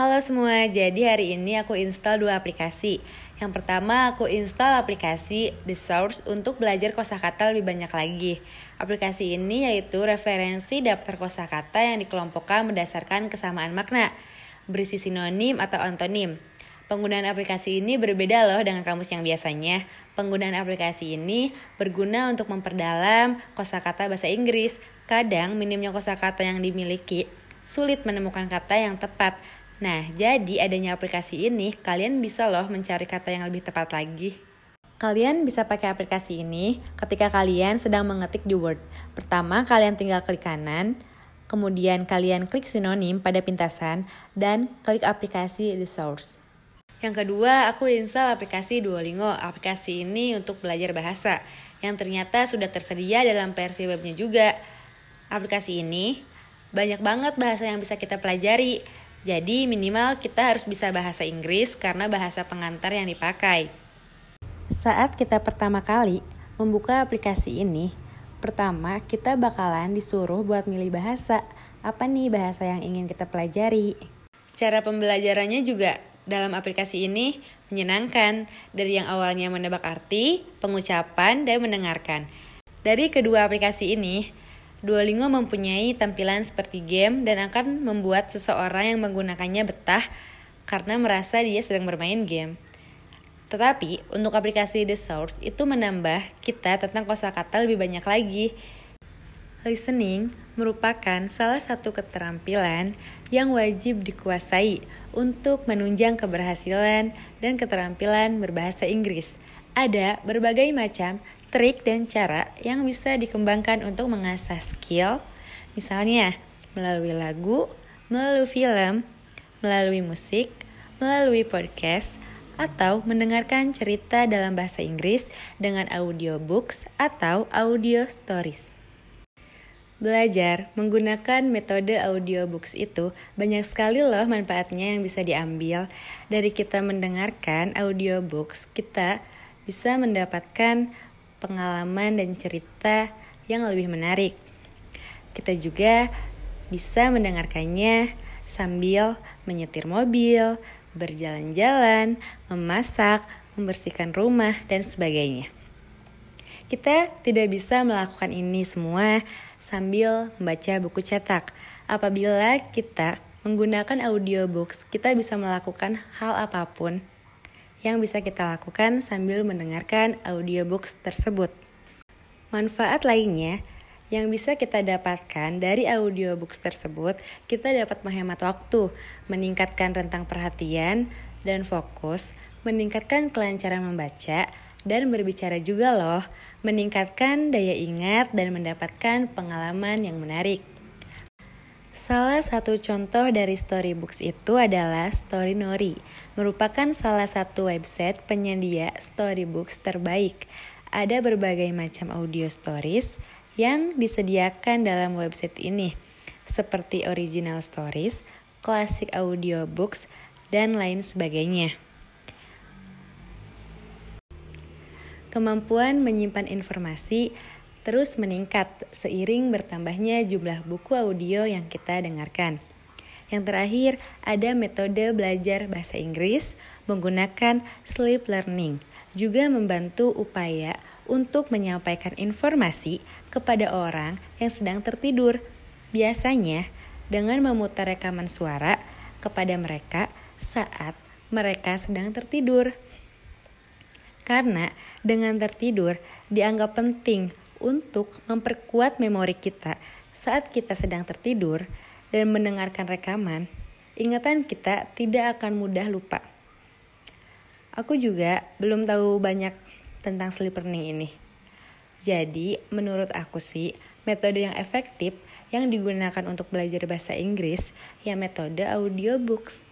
Halo semua, jadi hari ini aku install dua aplikasi. Yang pertama, aku install aplikasi The Source untuk belajar kosakata lebih banyak lagi. Aplikasi ini yaitu referensi daftar kosakata yang dikelompokkan berdasarkan kesamaan makna, berisi sinonim atau antonim. Penggunaan aplikasi ini berbeda loh dengan kamus yang biasanya. Penggunaan aplikasi ini berguna untuk memperdalam kosakata bahasa Inggris. Kadang minimnya kosakata yang dimiliki sulit menemukan kata yang tepat Nah, jadi adanya aplikasi ini, kalian bisa loh mencari kata yang lebih tepat lagi. Kalian bisa pakai aplikasi ini ketika kalian sedang mengetik di Word. Pertama, kalian tinggal klik kanan, kemudian kalian klik sinonim pada pintasan, dan klik aplikasi The Source. Yang kedua, aku install aplikasi Duolingo. Aplikasi ini untuk belajar bahasa, yang ternyata sudah tersedia dalam versi webnya juga. Aplikasi ini banyak banget bahasa yang bisa kita pelajari, jadi minimal kita harus bisa bahasa Inggris karena bahasa pengantar yang dipakai. Saat kita pertama kali membuka aplikasi ini, pertama kita bakalan disuruh buat milih bahasa. Apa nih bahasa yang ingin kita pelajari? Cara pembelajarannya juga dalam aplikasi ini menyenangkan dari yang awalnya menebak arti, pengucapan, dan mendengarkan. Dari kedua aplikasi ini, Duolingo mempunyai tampilan seperti game dan akan membuat seseorang yang menggunakannya betah karena merasa dia sedang bermain game. Tetapi, untuk aplikasi The Source itu menambah kita tentang kosakata lebih banyak lagi. Listening merupakan salah satu keterampilan yang wajib dikuasai untuk menunjang keberhasilan dan keterampilan berbahasa Inggris. Ada berbagai macam trik dan cara yang bisa dikembangkan untuk mengasah skill, misalnya melalui lagu, melalui film, melalui musik, melalui podcast, atau mendengarkan cerita dalam bahasa Inggris dengan audiobooks atau audio stories. Belajar menggunakan metode audiobooks itu banyak sekali loh manfaatnya yang bisa diambil dari kita mendengarkan audiobooks. Kita bisa mendapatkan pengalaman dan cerita yang lebih menarik. Kita juga bisa mendengarkannya sambil menyetir mobil, berjalan-jalan, memasak, membersihkan rumah, dan sebagainya. Kita tidak bisa melakukan ini semua sambil membaca buku cetak. Apabila kita menggunakan audiobooks, kita bisa melakukan hal apa pun yang bisa kita lakukan sambil mendengarkan audiobooks tersebut. Manfaat lainnya yang bisa kita dapatkan dari audiobooks tersebut, kita dapat menghemat waktu, meningkatkan rentang perhatian dan fokus, meningkatkan kelancaran membaca, dan berbicara juga loh, meningkatkan daya ingat dan mendapatkan pengalaman yang menarik. Salah satu contoh dari storybooks itu adalah Storynori, merupakan salah satu website penyedia storybooks terbaik. Ada berbagai macam audio stories yang disediakan dalam website ini, seperti original stories, classic audiobooks, dan lain sebagainya. Kemampuan menyimpan informasi terus meningkat seiring bertambahnya jumlah buku audio yang kita dengarkan. Yang terakhir, ada metode belajar bahasa Inggris menggunakan sleep learning, juga membantu upaya untuk menyampaikan informasi kepada orang yang sedang tertidur. Biasanya dengan memutar rekaman suara kepada mereka saat mereka sedang tertidur. Karena dengan tertidur dianggap penting untuk memperkuat memori kita saat kita sedang tertidur dan mendengarkan rekaman, ingatan kita tidak akan mudah lupa. Aku juga belum tahu banyak tentang sleep learning ini. Jadi, menurut aku sih, metode yang efektif yang digunakan untuk belajar bahasa Inggris ya metode audiobooks.